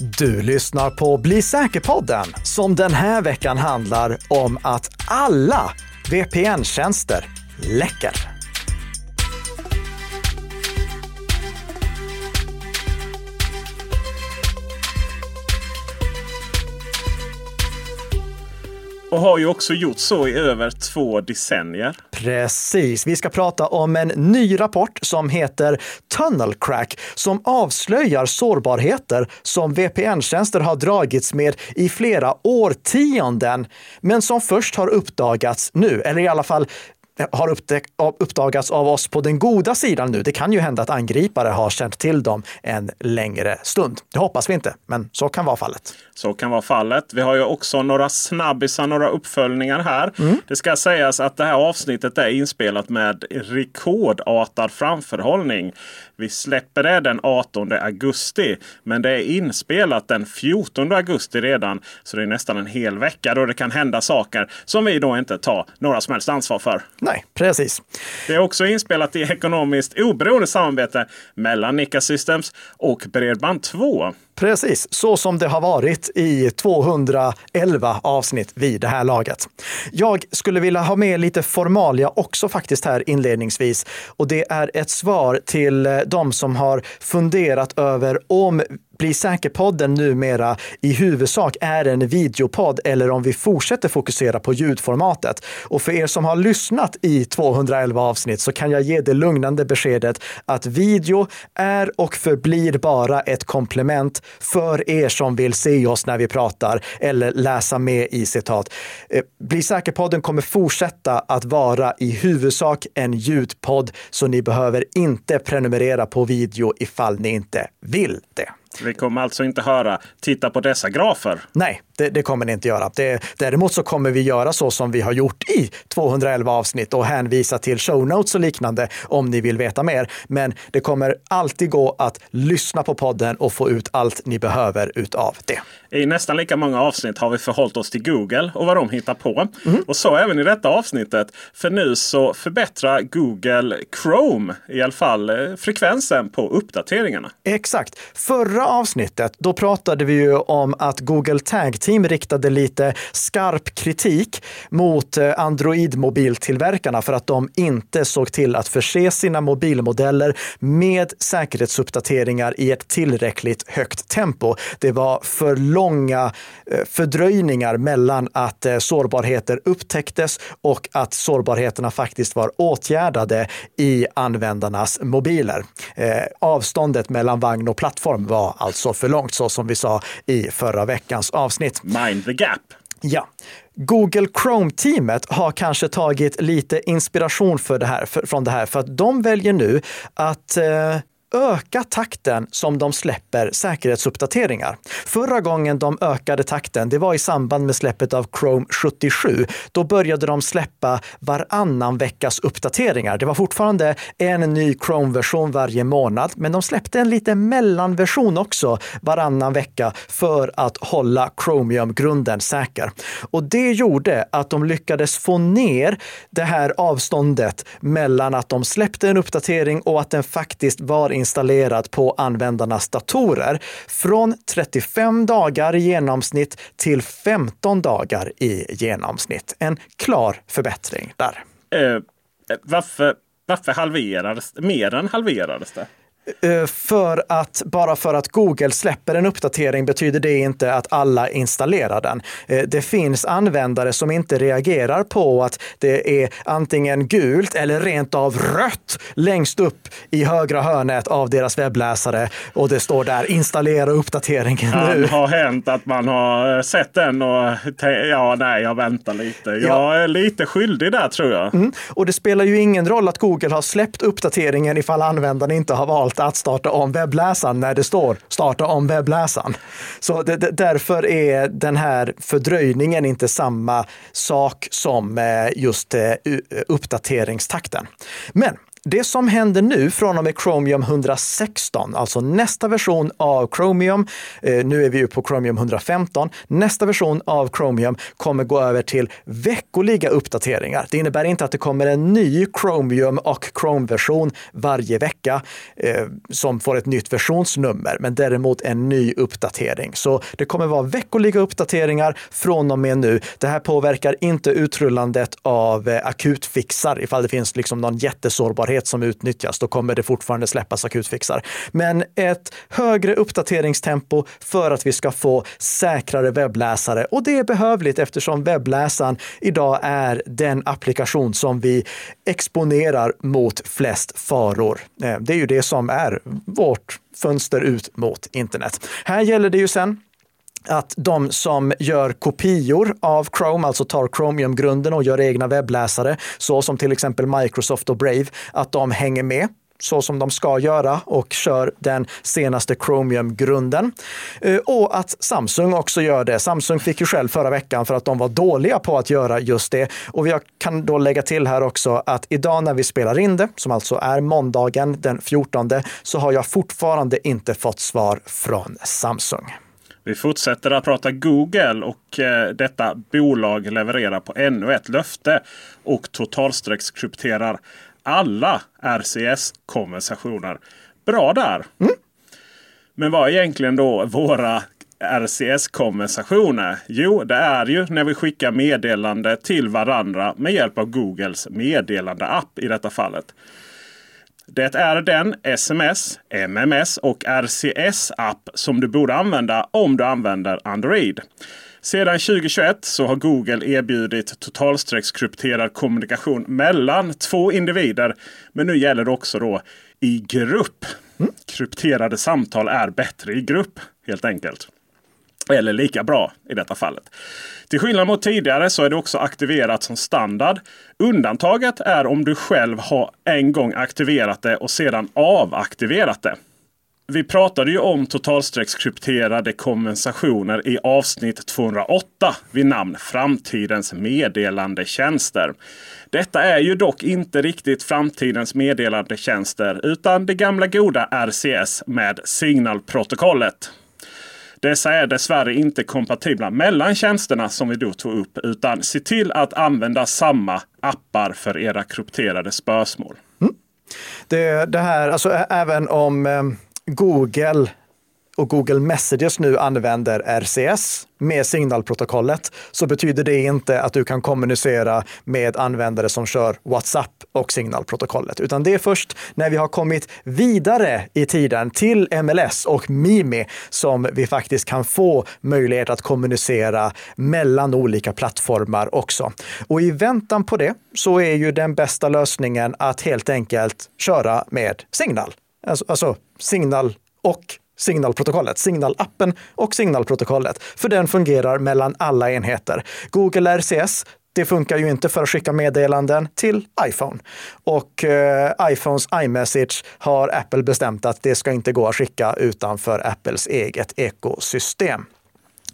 Du lyssnar på Bli säker-podden som den här veckan handlar om att alla VPN-tjänster läcker. Och har ju också gjort så i över två decennier. Precis. Vi ska prata om en ny rapport som heter Tunnel Crack som avslöjar sårbarheter som VPN-tjänster har dragits med i flera årtionden, men som först har uppdagats nu, eller i alla fall har uppdagats av oss på den goda sidan nu. Det kan ju hända att angripare har känt till dem en längre stund. Det hoppas vi inte, men så kan vara fallet. Så kan vara fallet. Vi har ju också några snabbisar, några uppföljningar här. Mm. Det ska sägas att det här avsnittet är inspelat med rekordartad framförhållning. Vi släpper det den 18 augusti, men det är inspelat den 14 augusti redan. Så det är nästan en hel vecka då det kan hända saker som vi då inte tar några som helst ansvar för. Nej, precis. Det är också inspelat i ekonomiskt oberoende samarbete mellan Nika Systems och Bredband2. Precis, så som det har varit i 211 avsnitt vid det här laget. Jag skulle vilja ha med lite formalia också faktiskt här inledningsvis. Och det är ett svar till eh, de som har funderat över om bli säker-podden numera i huvudsak är en videopodd eller om vi fortsätter fokusera på ljudformatet. Och för er som har lyssnat i 211 avsnitt så kan jag ge det lugnande beskedet att video är och förblir bara ett komplement för er som vill se oss när vi pratar eller läsa med i citat. Eh, bli säker-podden kommer fortsätta att vara i huvudsak en ljudpodd, så ni behöver inte prenumerera på video ifall ni inte vill det. Vi kommer alltså inte höra titta på dessa grafer. Nej, det, det kommer ni inte göra. Det, däremot så kommer vi göra så som vi har gjort i 211 avsnitt och hänvisa till show notes och liknande om ni vill veta mer. Men det kommer alltid gå att lyssna på podden och få ut allt ni behöver utav det. I nästan lika många avsnitt har vi förhållit oss till Google och vad de hittar på. Mm. Och så även i detta avsnittet. För nu så förbättrar Google Chrome i alla fall eh, frekvensen på uppdateringarna. Exakt. Förra avsnittet, då pratade vi ju om att Google Tag Team riktade lite skarp kritik mot eh, Android-mobiltillverkarna för att de inte såg till att förse sina mobilmodeller med säkerhetsuppdateringar i ett tillräckligt högt tempo. Det var för långa eh, fördröjningar mellan att eh, sårbarheter upptäcktes och att sårbarheterna faktiskt var åtgärdade i användarnas mobiler. Avståndet mellan vagn och plattform var alltså för långt, så som vi sa i förra veckans avsnitt. Mind the gap. Ja. Google Chrome-teamet har kanske tagit lite inspiration för det här, för, från det här, för att de väljer nu att eh, öka takten som de släpper säkerhetsuppdateringar. Förra gången de ökade takten, det var i samband med släppet av Chrome 77. Då började de släppa varannan veckas uppdateringar. Det var fortfarande en ny Chrome-version varje månad, men de släppte en liten mellanversion också varannan vecka för att hålla Chromium-grunden säker. Och det gjorde att de lyckades få ner det här avståndet mellan att de släppte en uppdatering och att den faktiskt var installerat på användarnas datorer från 35 dagar i genomsnitt till 15 dagar i genomsnitt. En klar förbättring där. Uh, varför, varför halverades Mer än halverades det? Eh, för att bara för att Google släpper en uppdatering betyder det inte att alla installerar den. Eh, det finns användare som inte reagerar på att det är antingen gult eller rent av rött längst upp i högra hörnet av deras webbläsare och det står där installera uppdateringen nu. Det har hänt att man har eh, sett den och ja, nej, jag väntar lite. Jag ja. är lite skyldig där tror jag. Mm. Och det spelar ju ingen roll att Google har släppt uppdateringen ifall användaren inte har valt att starta om webbläsaren när det står starta om webbläsaren. Så det, det, därför är den här fördröjningen inte samma sak som eh, just eh, uppdateringstakten. Men det som händer nu från och med Chromium 116, alltså nästa version av Chromium, eh, nu är vi ju på Chromium 115, nästa version av Chromium kommer gå över till veckoliga uppdateringar. Det innebär inte att det kommer en ny Chromium och Chrome-version varje vecka eh, som får ett nytt versionsnummer, men däremot en ny uppdatering. Så det kommer vara veckoliga uppdateringar från och med nu. Det här påverkar inte utrullandet av eh, akutfixar ifall det finns liksom någon jättesårbar sårbarhet som utnyttjas, då kommer det fortfarande släppas akutfixar. Men ett högre uppdateringstempo för att vi ska få säkrare webbläsare. Och det är behövligt eftersom webbläsaren idag är den applikation som vi exponerar mot flest faror. Eh, det är ju det som är vårt fönster ut mot internet. Här gäller det ju sen att de som gör kopior av Chrome, alltså tar Chromium-grunden och gör egna webbläsare, så som till exempel Microsoft och Brave, att de hänger med så som de ska göra och kör den senaste Chromium-grunden. Eh, och att Samsung också gör det. Samsung fick ju själv förra veckan för att de var dåliga på att göra just det. Och jag kan då lägga till här också att idag när vi spelar in det, som alltså är måndagen den 14, så har jag fortfarande inte fått svar från Samsung. Vi fortsätter att prata Google och eh, detta bolag levererar på ännu ett löfte och totalstreckskrypterar alla RCS-konversationer. Bra där! Mm. Men vad är egentligen då våra RCS-konversationer? Jo, det är ju när vi skickar meddelande till varandra med hjälp av Googles meddelande-app i detta fallet. Det är den sms, MMS och RCS-app som du borde använda om du använder Android. Sedan 2021 så har Google erbjudit totalstreckskrypterad kommunikation mellan två individer. Men nu gäller det också då i grupp. Mm. Krypterade samtal är bättre i grupp helt enkelt. Eller lika bra i detta fallet. Till skillnad mot tidigare så är det också aktiverat som standard. Undantaget är om du själv har en gång aktiverat det och sedan avaktiverat det. Vi pratade ju om totalstreckskrypterade konversationer i avsnitt 208 vid namn Framtidens meddelandetjänster. Detta är ju dock inte riktigt framtidens meddelandetjänster utan det gamla goda RCS med signalprotokollet. Dessa är dessvärre inte kompatibla mellan tjänsterna som vi då tog upp. Utan se till att använda samma appar för era krypterade spörsmål. Mm. Det, det här, alltså även om eh, Google och Google Messages nu använder RCS med signalprotokollet så betyder det inte att du kan kommunicera med användare som kör WhatsApp och signalprotokollet, utan det är först när vi har kommit vidare i tiden till MLS och Mimi som vi faktiskt kan få möjlighet att kommunicera mellan olika plattformar också. Och i väntan på det så är ju den bästa lösningen att helt enkelt köra med Signal. Alltså, alltså Signal och signalprotokollet, signalappen och signalprotokollet. För den fungerar mellan alla enheter. Google RCS det funkar ju inte för att skicka meddelanden till iPhone. Och eh, iPhones iMessage har Apple bestämt att det ska inte gå att skicka utanför Apples eget ekosystem.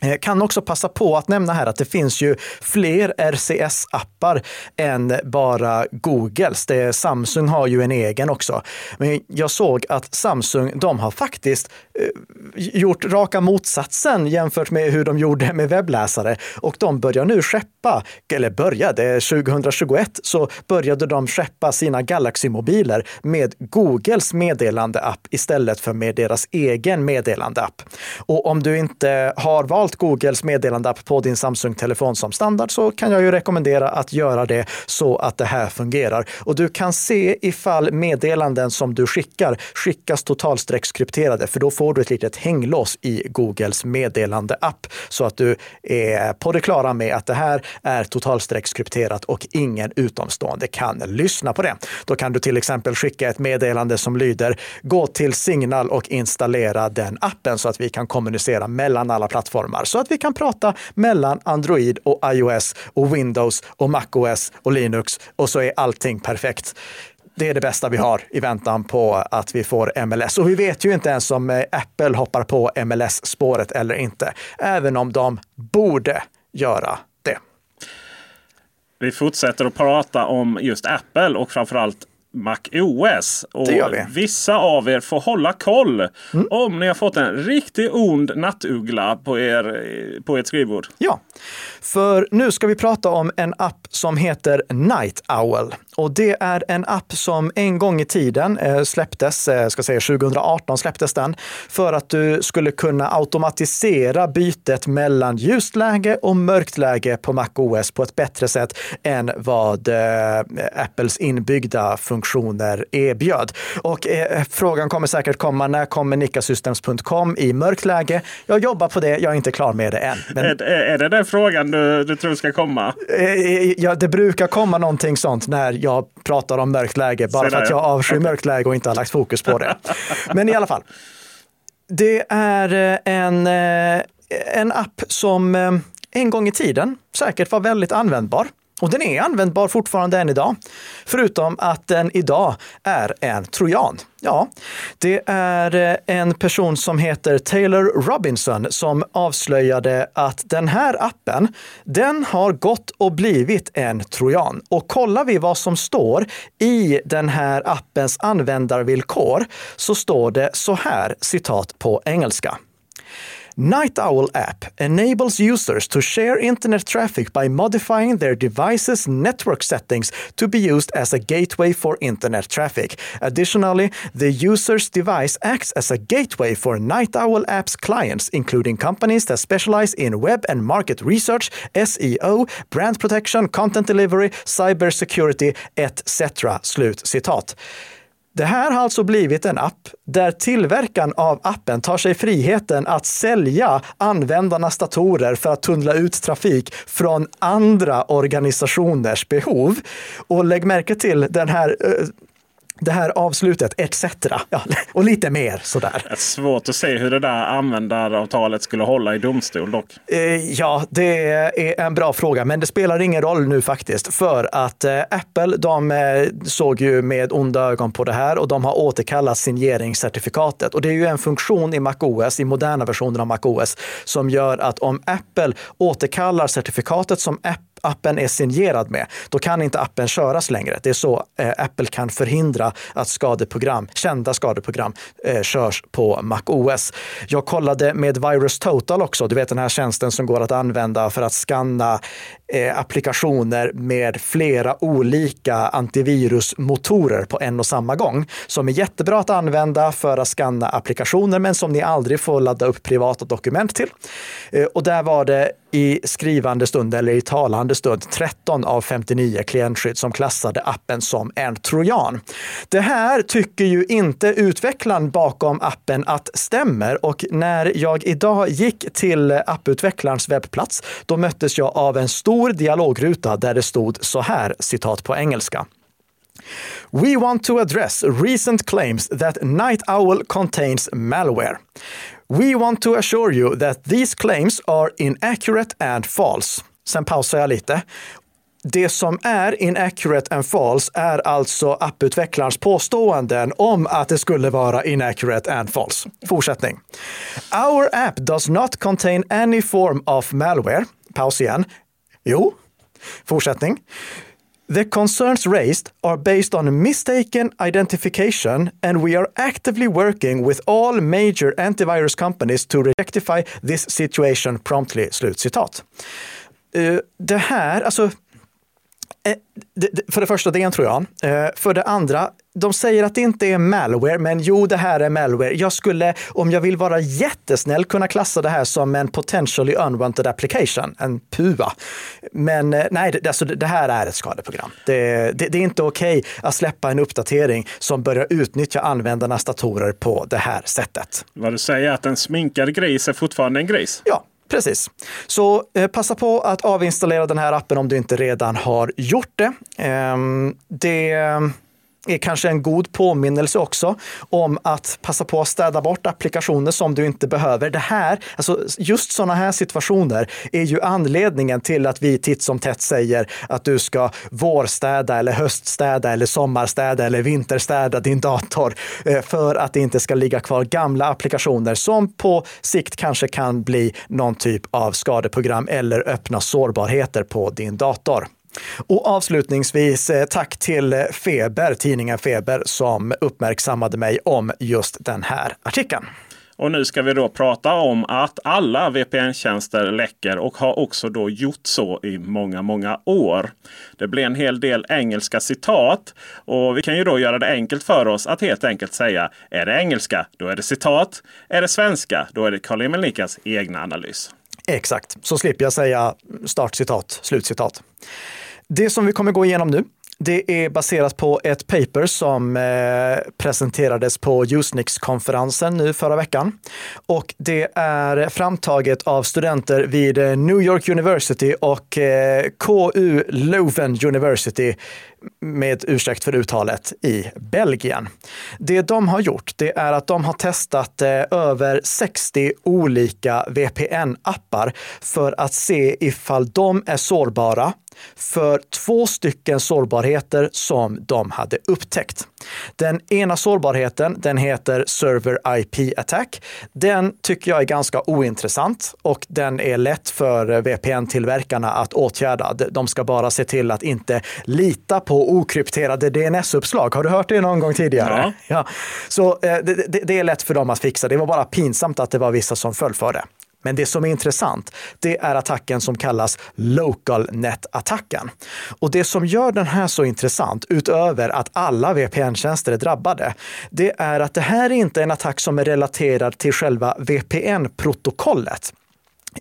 Eh, kan också passa på att nämna här att det finns ju fler RCS-appar än bara Googles. Det, Samsung har ju en egen också. Men jag såg att Samsung, de har faktiskt eh, gjort raka motsatsen jämfört med hur de gjorde med webbläsare. Och de börjar nu skeppa, eller började, 2021 så började de skeppa sina Galaxy-mobiler med Googles meddelandeapp istället för med deras egen meddelandeapp. Och om du inte har valt valt Googles meddelandeapp på din Samsung-telefon som standard så kan jag ju rekommendera att göra det så att det här fungerar. Och du kan se ifall meddelanden som du skickar skickas totalstreckskrypterade, för då får du ett litet hänglås i Googles meddelandeapp så att du är på det klara med att det här är totalstreckskrypterat och ingen utomstående kan lyssna på det. Då kan du till exempel skicka ett meddelande som lyder gå till Signal och installera den appen så att vi kan kommunicera mellan alla plattformar så att vi kan prata mellan Android och iOS och Windows och MacOS och Linux och så är allting perfekt det är det bästa vi har i väntan på att vi får MLS. Och vi vet ju inte ens om eh, Apple hoppar på MLS-spåret eller inte, även om de borde göra det. Vi fortsätter att prata om just Apple och framförallt Mac OS. Och vi. vissa av er får hålla koll Mm. om ni har fått en riktigt ond nattuggla på, er, på ert skrivbord. Ja, för nu ska vi prata om en app som heter Night Owl. Och det är en app som en gång i tiden eh, släpptes, eh, ska säga 2018 släpptes den, för att du skulle kunna automatisera bytet mellan ljust läge och mörkt läge på MacOS på ett bättre sätt än vad eh, Apples inbyggda funktioner erbjöd. Och eh, frågan kommer säkert komma, när kommer nickasystems.com i mörkt läge? Jag jobbar på det, jag är inte klar med det än. Men Är, är, det den frågan du, du tror ska komma? Eh, Ja, det brukar komma någonting sånt när jag pratar om mörkt läge, bara för att jag ja. avskyr mörkt läge och inte har lagt fokus på det. Men i alla fall. Det är eh, en, eh, en app som eh, en gång i tiden säkert var väldigt användbar. Och den är användbar fortfarande än idag. Förutom att den idag är en trojan. Ja, det är eh, en person som heter Taylor Robinson som avslöjade att den här appen, den har gått och blivit en trojan. Och kollar vi vad som står i den här appens användarvillkor så står det så här, citat på engelska. Night Owl app enables users to share internet traffic by modifying their device's network settings to be used as a gateway for internet traffic. Additionally, the user's device acts as a gateway for Night Owl app's clients, including companies that specialize in web and market research, SEO, brand protection, content delivery, cybersecurity etc. Slut citat. Det här har alltså blivit en app där tillverkaren av appen tar sig friheten att sälja användarnas datorer för att tunnla ut trafik från andra organisationers behov. Och lägg märke till den här eh, det här avslutet, etc. Ja, och lite mer sådär. Det är svårt att se hur det där användaravtalet skulle hålla i domstol dock. Eh, Ja, det är en bra fråga, men det spelar ingen roll nu faktiskt. För att eh, Apple, de eh, såg ju med onda ögon på det här och de har återkallat signeringscertifikatet. Och det är ju en funktion i MacOS, i moderna versioner av MacOS, som gör att om Apple återkallar certifikatet som app appen är signerad med, då kan inte appen köras längre. Det är så eh, Apple kan förhindra att skadeprogram, kända skadeprogram eh, körs på MacOS. Jag kollade med Virus Total också, du vet den här tjänsten som går att använda för att skanna eh, applikationer med flera olika antivirusmotorer på en och samma gång. Som är jättebra att använda för att skanna applikationer, men som ni aldrig får ladda upp privata dokument till. Eh, och där var det i skrivande stund eller i talande stund 13 av 59 klientskydd som klassade appen som en trojan. Det här tycker ju inte utvecklaren bakom appen att stämmer och när jag idag gick till apputvecklarens webbplats, då möttes jag av en stor dialogruta där det stod så här, citat på engelska. We want to address recent claims that Night Owl contains malware. We want to assure you that these claims are inaccurate and false. Sen pausar jag lite. Det som är inaccurate and false är alltså apputvecklarens påståenden om att det skulle vara inaccurate and false. Fortsättning. Our app does not contain any form of malware. Paus igen. Jo. Fortsättning. The concerns raised are based on mistaken identification, and we are actively working with all major antivirus companies to rectify this situation promptly. Slutcitat. Uh, det här, alltså, eh, för det första, det en trojan. Eh, för det andra, de säger att det inte är malware, men jo, det här är malware. Jag skulle, om jag vill vara jättesnäll, kunna klassa det här som en potentially unwanted application, en PUA. Men eh, nej, det, alltså, det här är ett skadeprogram. Det, det, det är inte okej okay att släppa en uppdatering som börjar utnyttja användarnas datorer på det här sättet. Vad du säger att en sminkad gris är fortfarande en gris? Ja, Precis. Så eh, passa på att avinstallera den här appen om du inte redan har gjort det. Eh, det är kanske en god påminnelse också om att passa på att städa bort applikationer som du inte behöver. Det här, alltså just sådana här situationer är ju anledningen till att vi titt som tätt säger att du ska vårstäda eller höststäda eller sommarstäda eller vinterstäda din dator eh, för att det inte ska ligga kvar gamla applikationer som på sikt kanske kan bli någon typ av skadeprogram eller öppna sårbarheter på din dator. Och avslutningsvis eh, tack till Feber, tidningen Feber, som uppmärksammade mig om just den här artikeln. Och nu ska vi då prata om att alla VPN-tjänster läcker och har också då gjort så i många, många år. Det blir en hel del engelska citat och vi kan ju då göra det enkelt för oss att helt enkelt säga är det engelska, då är det citat. Är det svenska, då är det Karl Emil Nikas egna analys. Exakt, så slipper jag säga startcitat, slutcitat. Det som vi kommer gå igenom nu det är baserat på ett paper som eh, presenterades på Usenix-konferensen nu förra veckan. Och det är framtaget av studenter vid New York University och eh, KU Leuven University med ursäkt för uttalet, i Belgien. Det de har gjort, det är att de har testat eh, över 60 olika VPN-appar för att se ifall de är sårbara för två stycken sårbarheter som de hade upptäckt. Den ena sårbarheten, den heter Server IP Attack. Den tycker jag är ganska ointressant och den är lätt för eh, VPN-tillverkarna att åtgärda. De ska bara se till att inte lita på okrypterade DNS-uppslag. Har du hört det någon gång tidigare? Ja. ja. Så eh, det, det, det, är lätt för dem att fixa. Det var bara pinsamt att det var vissa som föll för det. Men det som är intressant, det är attacken som kallas Local Net-attacken. Och det som gör den här så intressant, utöver att alla VPN-tjänster är drabbade, det är att det här är inte en attack som är relaterad till själva VPN-protokollet.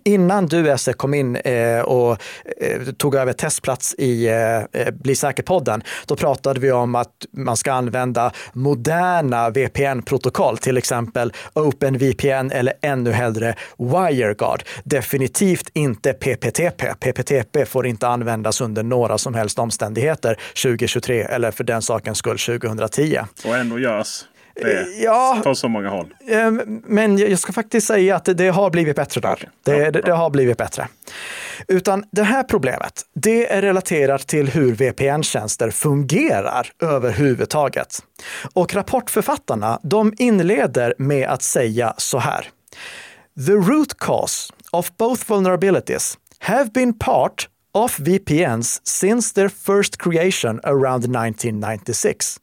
Innan du Esse kom in eh, och eh, tog över testplats i eh, eh Bli säker-podden, då pratade vi om att man ska använda moderna VPN-protokoll, till exempel OpenVPN eller ännu hellre WireGuard. Definitivt inte PPTP. PPTP får inte användas under några som helst omständigheter 2023 eller för den sakens skull 2010. Och ändå görs det ja, på så många håll. Ehm, men jag ska faktiskt säga att det har blivit bättre där. Det, det, det, har blivit bättre. Utan det här problemet, det är relaterat till hur VPN-tjänster fungerar överhuvudtaget. Och rapportförfattarna, de inleder med att säga så här. The root cause of both vulnerabilities have been part of VPNs since their first creation around 1996.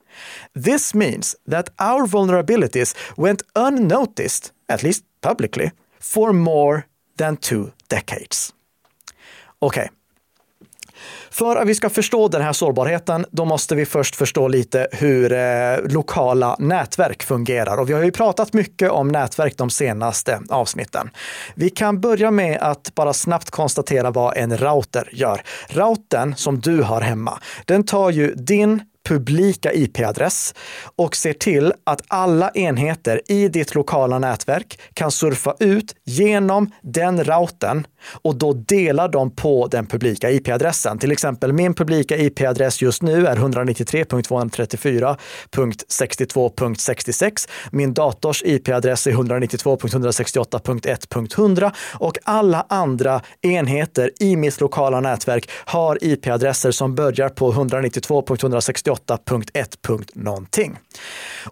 This means that our vulnerabilities went unnoticed, at least publicly, for more than two decades. Okay. För att vi ska förstå den här sårbarheten, då måste vi först förstå lite hur eh, lokala nätverk fungerar. Och vi har ju pratat mycket om nätverk de senaste avsnitten. Vi kan börja med att bara snabbt konstatera vad en router gör. Routern som du har hemma, den tar ju din publika IP-adress och ser till att alla enheter i ditt lokala nätverk kan surfa ut genom den routern och då delar de på den publika IP-adressen. Till exempel min publika IP-adress just nu är 193.234.62.66. Min dators IP-adress är 192.168.1.100 och alla andra enheter i mitt lokala nätverk har IP-adresser som börjar på 192.168 48.1.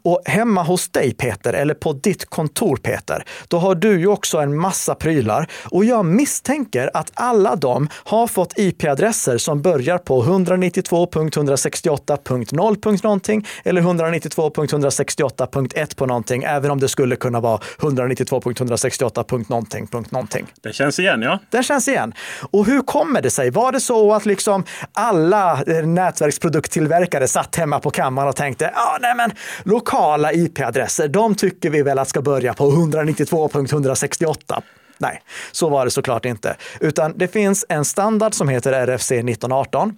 Och hemma hos dig Peter, eller på ditt kontor Peter, då har du ju också en massa prylar och jag misstänker att alla de har fått IP-adresser som börjar på 192.168.0. någonting eller 192.168.1 på någonting, även om det skulle kunna vara 192.168. någonting, punkt någonting. Det känns igen, ja. Den känns igen. Och hur kommer det sig? Var det så att liksom alla eh, nätverksprodukttillverkare satt hemma på kammaren och tänkte, ja, nej men lokala IP-adresser, de tycker vi väl att ska börja på 192.168. Nej, så var det såklart inte. Utan det finns en standard som heter RFC 1918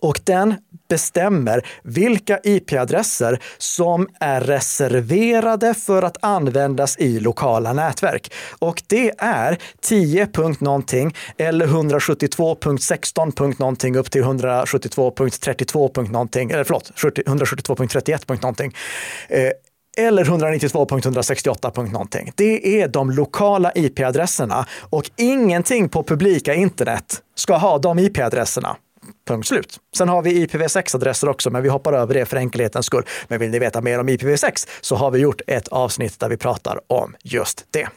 och den bestämmer vilka IP-adresser som är reserverade för att användas i lokala nätverk. Och det är 10. någonting eller 172.16. någonting upp till 172.32. någonting, eller förlåt, 172.31. någonting. Eh, eller 192.168. någonting. Det är de lokala IP-adresserna och ingenting på publika internet ska ha de IP-adresserna. Punkt slut. Sen har vi IPv6-adresser också, men vi hoppar över det för enkelhetens skull. Men vill ni veta mer om IPv6 så har vi gjort ett avsnitt där vi pratar om just det.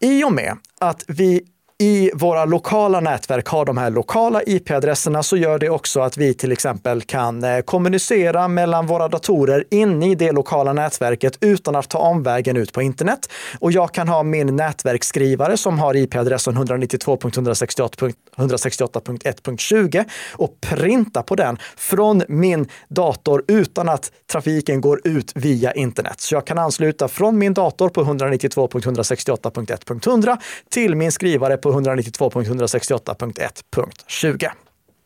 I och med att vi i våra lokala nätverk har de här lokala IP-adresserna så gör det också att vi till exempel kan eh, kommunicera mellan våra datorer inne i det lokala nätverket utan att ta omvägen ut på internet. Och jag kan ha min nätverksskrivare som har IP-adressen 192.168.1.20 och printa på den från min dator utan att trafiken går ut via internet. Så jag kan ansluta från min dator på 192.168.1.100 till min skrivare på 192.168.1.20. Okej,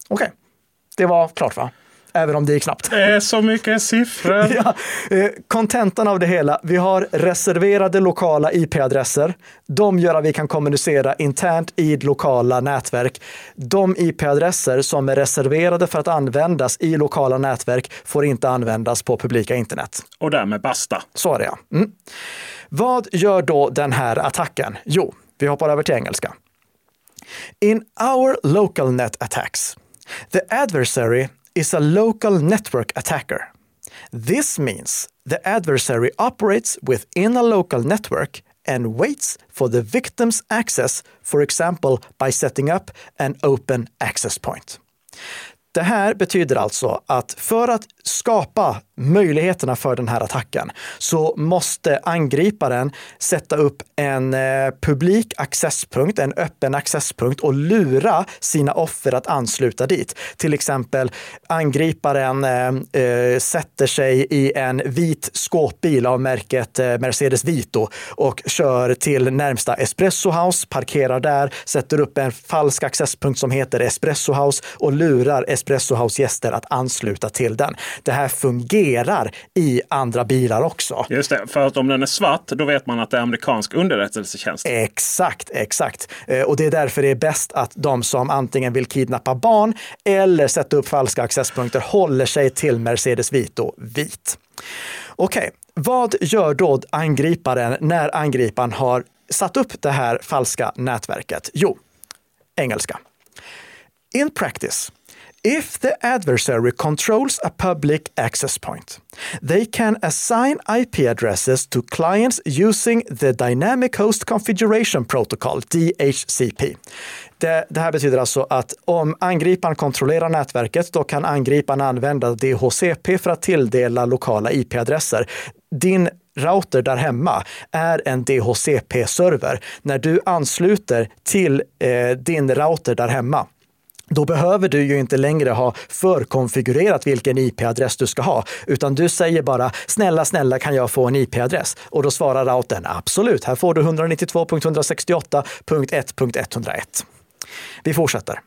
okay. det var klart va? Även om det gick snabbt. Det är så mycket siffror. ja, kontentan eh, av det hela. Vi har reserverade lokala IP-adresser. De gör att vi kan kommunicera internt i lokala nätverk. De IP-adresser som är reserverade för att användas i lokala nätverk får inte användas på publika internet. Och därmed basta. Så är det ja. Mm. Vad gör då den här attacken? Jo, vi hoppar över till engelska. In our local net attacks, the adversary is a local network attacker. This means the adversary operates within a local network and waits for the victim's access, for example, by setting up an open access point. Det här betyder alltså att för att skapa möjligheterna för den här attacken så måste angriparen sätta upp en eh, publik accesspunkt, en öppen accesspunkt och lura sina offer att ansluta dit. Till exempel angriparen eh, eh sätter sig i en vit skåpbil av märket eh, Mercedes Vito och kör till närmsta Espresso House, parkerar där, sätter upp en falsk accesspunkt som heter Espresso House och lurar Espresso House gäster att ansluta till den det här fungerar i andra bilar också. Just det, för att om den är svart då vet man att det är amerikansk underrättelsetjänst. Exakt, exakt. Eh, och det är därför det är bäst att de som antingen vill kidnappa barn eller sätta upp falska accesspunkter håller sig till Mercedes Vito vit. Okej, okay. vad gör då angriparen när angriparen har satt upp det här falska nätverket? Jo, engelska. In practice, If the adversary controls a public access point, they can assign IP addresses to clients using the Dynamic Host Configuration Protocol, DHCP. Det, det, här betyder alltså att om angriparen kontrollerar nätverket, då kan angriparen använda DHCP för att tilldela lokala IP-adresser. Din router där hemma är en DHCP-server. När du ansluter till eh, din router där hemma då behöver du ju inte längre ha förkonfigurerat vilken IP-adress du ska ha, utan du säger bara snälla, snälla kan jag få en IP-adress? Och då svarar routern absolut, här får du 192.168.1.101. Vi fortsätter.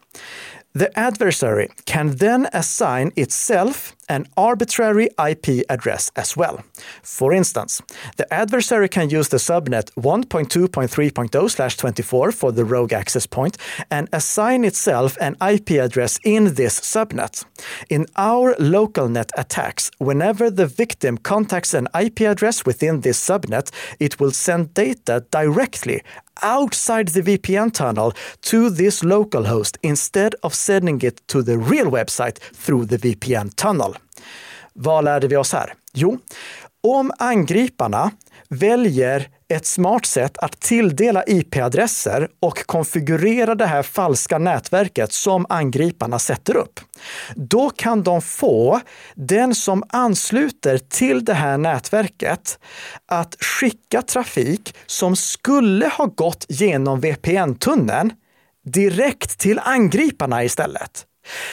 The adversary can then assign itself an arbitrary IP address as well. For instance, the adversary can use the subnet 1.2.3.0/24 for the rogue access point and assign itself an IP address in this subnet. In our local net attacks, whenever the victim contacts an IP address within this subnet, it will send data directly outside the VPN tunnel to this local host instead of sending it to the real website through the VPN tunnel. Vad lärde vi oss här? Jo, om angriparna väljer ett smart sätt att tilldela IP-adresser och konfigurera det här falska nätverket som angriparna sätter upp. Då kan de få den som ansluter till det här nätverket att skicka trafik som skulle ha gått genom VPN-tunneln direkt till angriparna istället.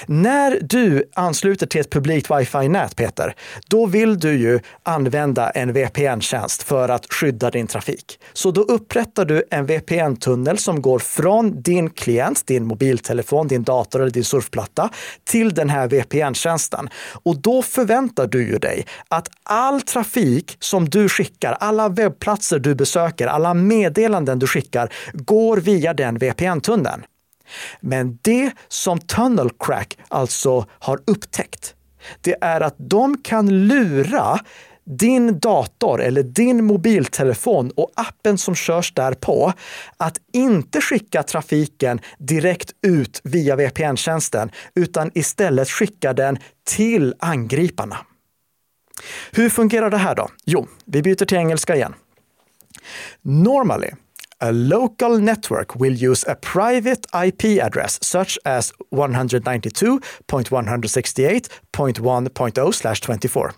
När du ansluter till ett publikt wifi-nät, Peter, då vill du ju använda en VPN-tjänst för att skydda din trafik. Så då upprättar du en VPN-tunnel som går från din klient, din mobiltelefon, din dator eller din surfplatta till den här VPN-tjänsten. Och då förväntar du ju dig att all trafik som du skickar, alla webbplatser du besöker, alla meddelanden du skickar går via den VPN-tunneln. Men det som Tunnel Crack alltså har upptäckt, det är att de kan lura din dator eller din mobiltelefon och appen som körs därpå att inte skicka trafiken direkt ut via VPN-tjänsten utan istället skicka den till angriparna. Hur fungerar det här då? Jo, vi byter till engelska igen. Normally, A local network will use a private IP address such as 192.168.1.0/24.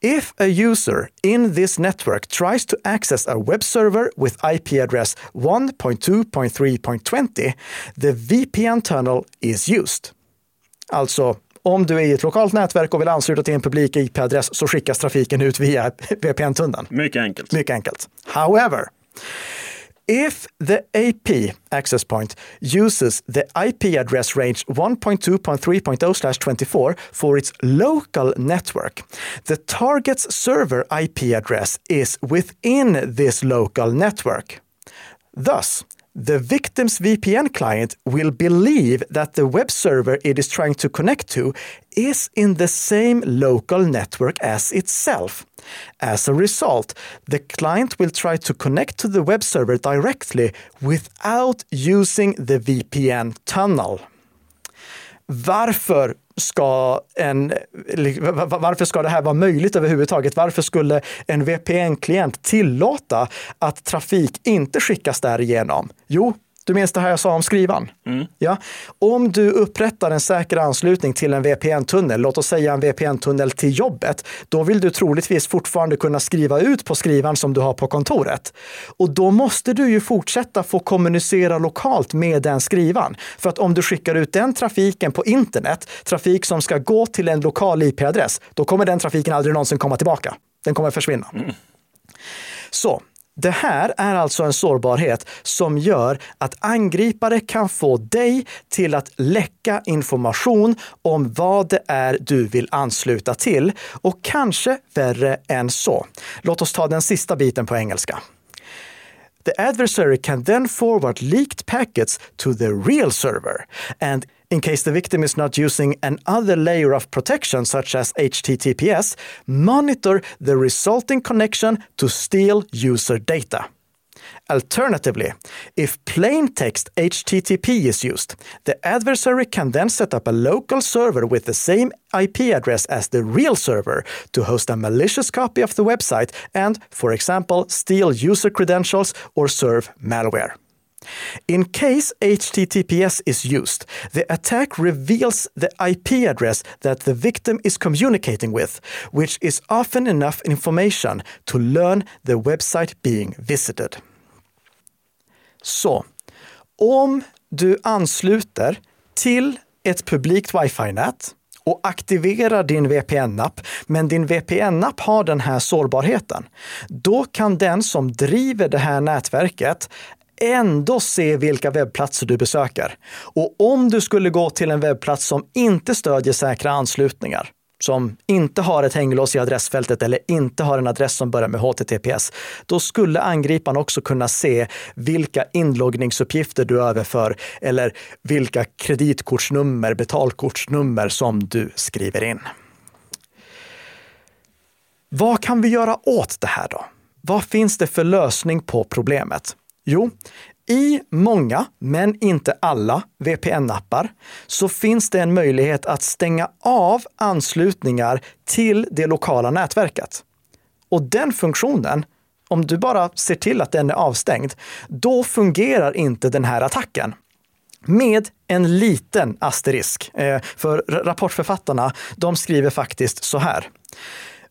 If a user in this network tries to access a web server with IP address 1.2.3.20, the VPN tunnel is used. Alltså, om du är i ett lokalt nätverk och vill ansluta till en publik IP-adress så skickas trafiken ut via VPN-tunneln. Mycket enkelt. Mycket enkelt. However, if the AP access point uses the IP address range 1.2.3.0/24 for its local network, the target's server IP address is within this local network. Thus, the victim's VPN client will believe that the web server it is trying to connect to is in the same local network as itself. As a result, the client will try to connect to the web server directly without using the VPN tunnel. Varför ska, en, varför ska det här vara möjligt överhuvudtaget? Varför skulle en VPN-klient tillåta att trafik inte skickas därigenom? Jo, du minns det här jag sa om skrivan? Mm. Ja. Om du upprättar en säker anslutning till en VPN-tunnel, låt oss säga en VPN-tunnel till jobbet, då vill du troligtvis fortfarande kunna skriva ut på skrivan som du har på kontoret. Och då måste du ju fortsätta få kommunicera lokalt med den skrivan. För att om du skickar ut den trafiken på internet, trafik som ska gå till en lokal IP-adress, då kommer den trafiken aldrig någonsin komma tillbaka. Den kommer försvinna. Mm. Så det här är alltså en sårbarhet som gör att angripare kan få dig till att läcka information om vad det är du vill ansluta till och kanske värre än så. Låt oss ta den sista biten på engelska. The adversary can then forward leaked packets to the real server and in case the victim is not using another layer of protection, such as HTTPS, monitor the resulting connection to steal user data. Alternatively, if plain text HTTP is used, the adversary can then set up a local server with the same IP address as the real server to host a malicious copy of the website and, for example, steal user credentials or serve malware. In case HTTPS is used, the attack reveals the IP address that the victim is communicating with, which is often enough information to learn the website being visited. Så, om du ansluter till ett publikt wifi-nät och aktiverar din VPN-app, men din VPN-app har den här sårbarheten, då kan den som driver det här nätverket ändå se vilka webbplatser du besöker. Och om du skulle gå till en webbplats som inte stödjer säkra anslutningar, som inte har ett hänglås i adressfältet eller inte har en adress som börjar med HTTPS, då skulle angriparen också kunna se vilka inloggningsuppgifter du överför eller vilka kreditkortsnummer, betalkortsnummer som du skriver in. Vad kan vi göra åt det här då? Vad finns det för lösning på problemet? Jo, i många, men inte alla, VPN-appar så finns det en möjlighet att stänga av anslutningar till det lokala nätverket. Och den funktionen, om du bara ser till att den är avstängd, då fungerar inte den här attacken. Med en liten asterisk. Eh, för rapportförfattarna, de skriver faktiskt så här.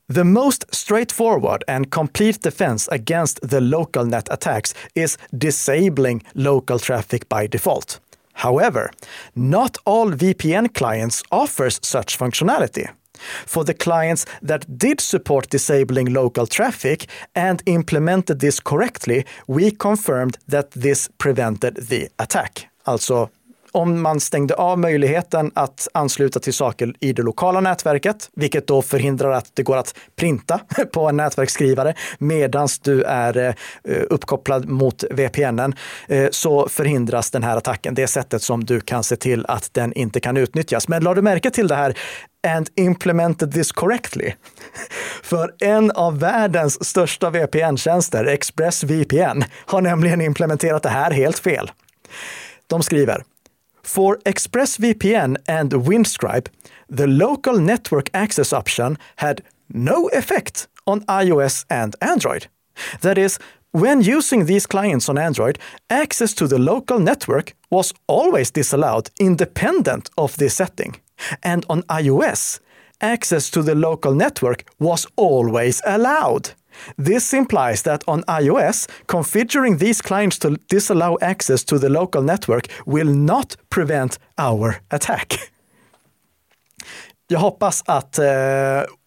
The most straightforward and complete defense against the local net attacks is disabling local traffic by default. However, not all VPN clients offers such functionality. For the clients that did support disabling local traffic and implemented this correctly, we confirmed that this prevented the attack. Alltså om man stängde av möjligheten att ansluta till saker i det lokala nätverket, vilket då förhindrar att det går att printa på en nätverksskrivare medan du är eh, uppkopplad mot VPNen, eh, så förhindras den här attacken. Det är sättet som du kan se till att den inte kan utnyttjas. Men la du märke till det här and implemented this correctly. För en av världens största VPN-tjänster, ExpressVPN, har nämligen implementerat det här helt fel. De skriver For ExpressVPN and Windstripe, the local network access option had no effect on iOS and Android. That is, When using these clients on Android, access to the local network was always disallowed independent of this setting. And on iOS, access to the local network was always allowed. This implies that on iOS, configuring these clients to disallow access to the local network will not prevent our attack. Jag hoppas att eh,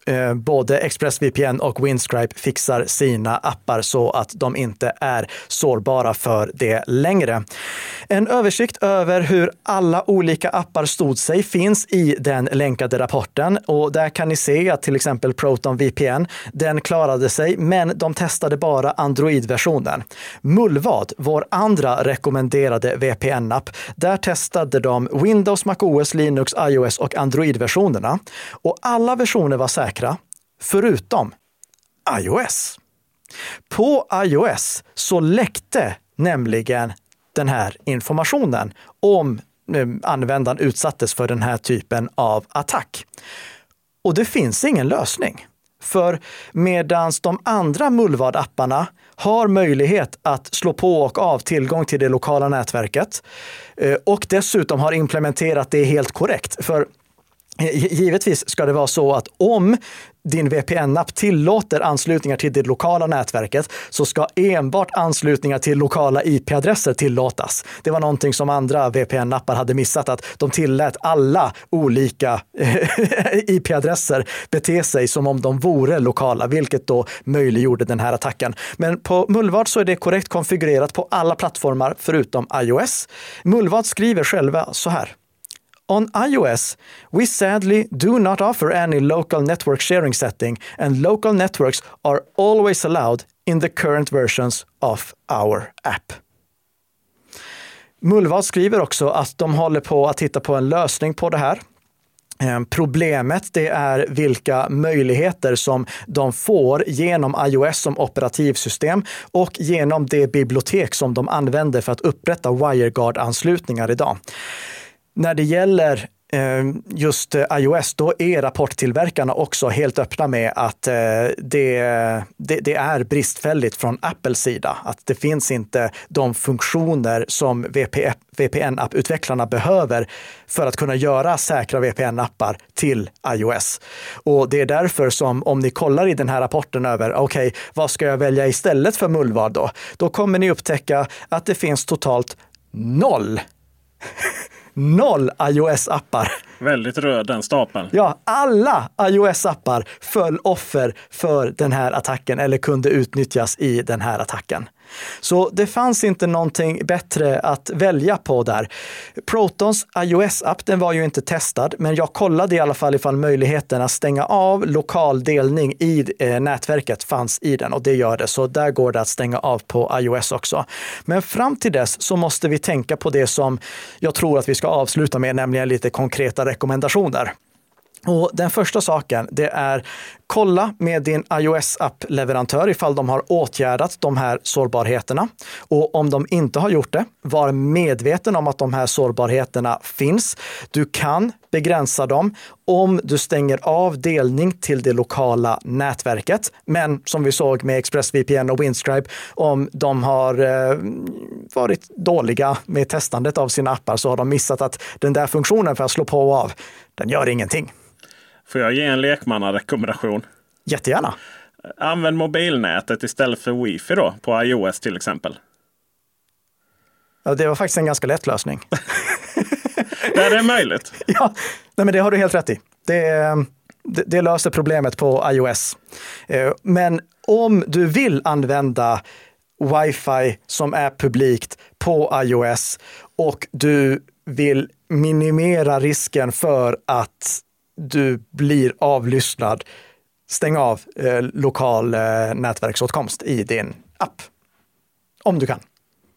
Eh, både ExpressVPN och Windscribe fixar sina appar så att de inte är sårbara för det längre. En översikt över hur alla olika appar stod sig finns i den länkade rapporten och där kan ni se att till exempel Proton VPN, den klarade sig, men de testade bara Android-versionen. Mullvad, vår andra rekommenderade VPN-app, där testade de Windows, MacOS, Linux, iOS och Android-versionerna och alla versioner var säkra, förutom iOS. På iOS så läckte nämligen den här informationen om eh, användaren utsattes för den här typen av attack. Och det finns ingen lösning. För medan de andra Mullvad-apparna har möjlighet att slå på och av tillgång till det lokala nätverket eh, och dessutom har implementerat det helt korrekt. För Eh, givetvis ska det vara så att om din VPN-app tillåter anslutningar till det lokala nätverket så ska enbart anslutningar till lokala IP-adresser tillåtas. Det var någonting som andra VPN-appar hade missat, att de tillät alla olika eh, IP-adresser bete sig som om de vore lokala, vilket då möjliggjorde den här attacken. Men på Mullvad så är det korrekt konfigurerat på alla plattformar förutom iOS. Mullvad skriver själva så här. On iOS, we sadly do not offer any local network sharing setting, and local networks are always allowed in the current versions of our app. Mullvad skriver också att de håller på att titta på en lösning på det här. Ehm, problemet det är vilka möjligheter som de får genom iOS som operativsystem och genom det bibliotek som de använder för att upprätta WireGuard-anslutningar idag. När det gäller eh, just eh, iOS, då är rapporttillverkarna också helt öppna med att eh, det, det, det, är bristfälligt från Apples sida. Att det finns inte de funktioner som VPN-apputvecklarna behöver för att kunna göra säkra VPN-appar till iOS. Och det är därför som om ni kollar i den här rapporten över, okej, okay, vad ska jag välja istället för mullvad då? Då kommer ni upptäcka att det finns totalt noll noll iOS-appar. Väldigt röd den stapeln. Ja, alla iOS-appar föll offer för den här attacken eller kunde utnyttjas i den här attacken. Så det fanns inte någonting bättre att välja på där. Protons iOS-app, den var ju inte testad, men jag kollade i alla fall ifall möjligheten att stänga av lokal delning i eh, nätverket fanns i den och det gör det. Så där går det att stänga av på iOS också. Men fram till dess så måste vi tänka på det som jag tror att vi ska avsluta med, nämligen lite konkreta rekommendationer. Och den första saken, det är kolla med din iOS-app-leverantör ifall de har åtgärdat de här sårbarheterna. Och om de inte har gjort det, var medveten om att de här sårbarheterna finns. Du kan begränsa dem om du stänger av delning till det lokala nätverket. Men som vi såg med ExpressVPN och Windscribe, om de har eh, varit dåliga med testandet av sina appar så har de missat att den där funktionen för att slå på och av, den gör ingenting. Får jag ge en lekmannarekommendation? Jättegärna. Använd mobilnätet istället för wifi då, på iOS till exempel. Ja, det var faktiskt en ganska lätt lösning. det är möjligt. ja, nej, men det har du helt rätt i. Det, det, det löser problemet på iOS. Eh, men om du vill använda wifi som är publikt på iOS och du vill minimera risken för att du blir avlyssnad, stäng av eh, lokal eh, nätverksåtkomst i din app. Om du kan.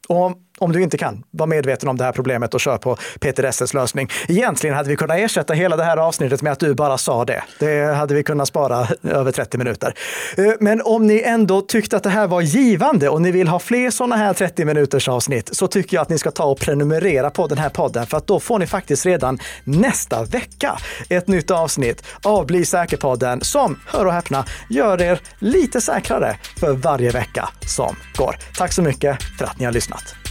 Och om om du inte kan, var medveten om det här problemet och kör på Peter Essels lösning. Egentligen hade vi kunnat ersätta hela det här avsnittet med att du bara sa det. Det hade vi kunnat spara över 30 minuter. Eh, men om ni ändå tyckte att det här var givande och ni vill ha fler sådana här 30 minuters avsnitt så tycker jag att ni ska ta och prenumerera på den här podden för att då får ni faktiskt redan nästa vecka ett nytt avsnitt av Bli säker-podden som, hör och häpna, gör er lite säkrare för varje vecka som går. Tack så mycket för att ni har lyssnat.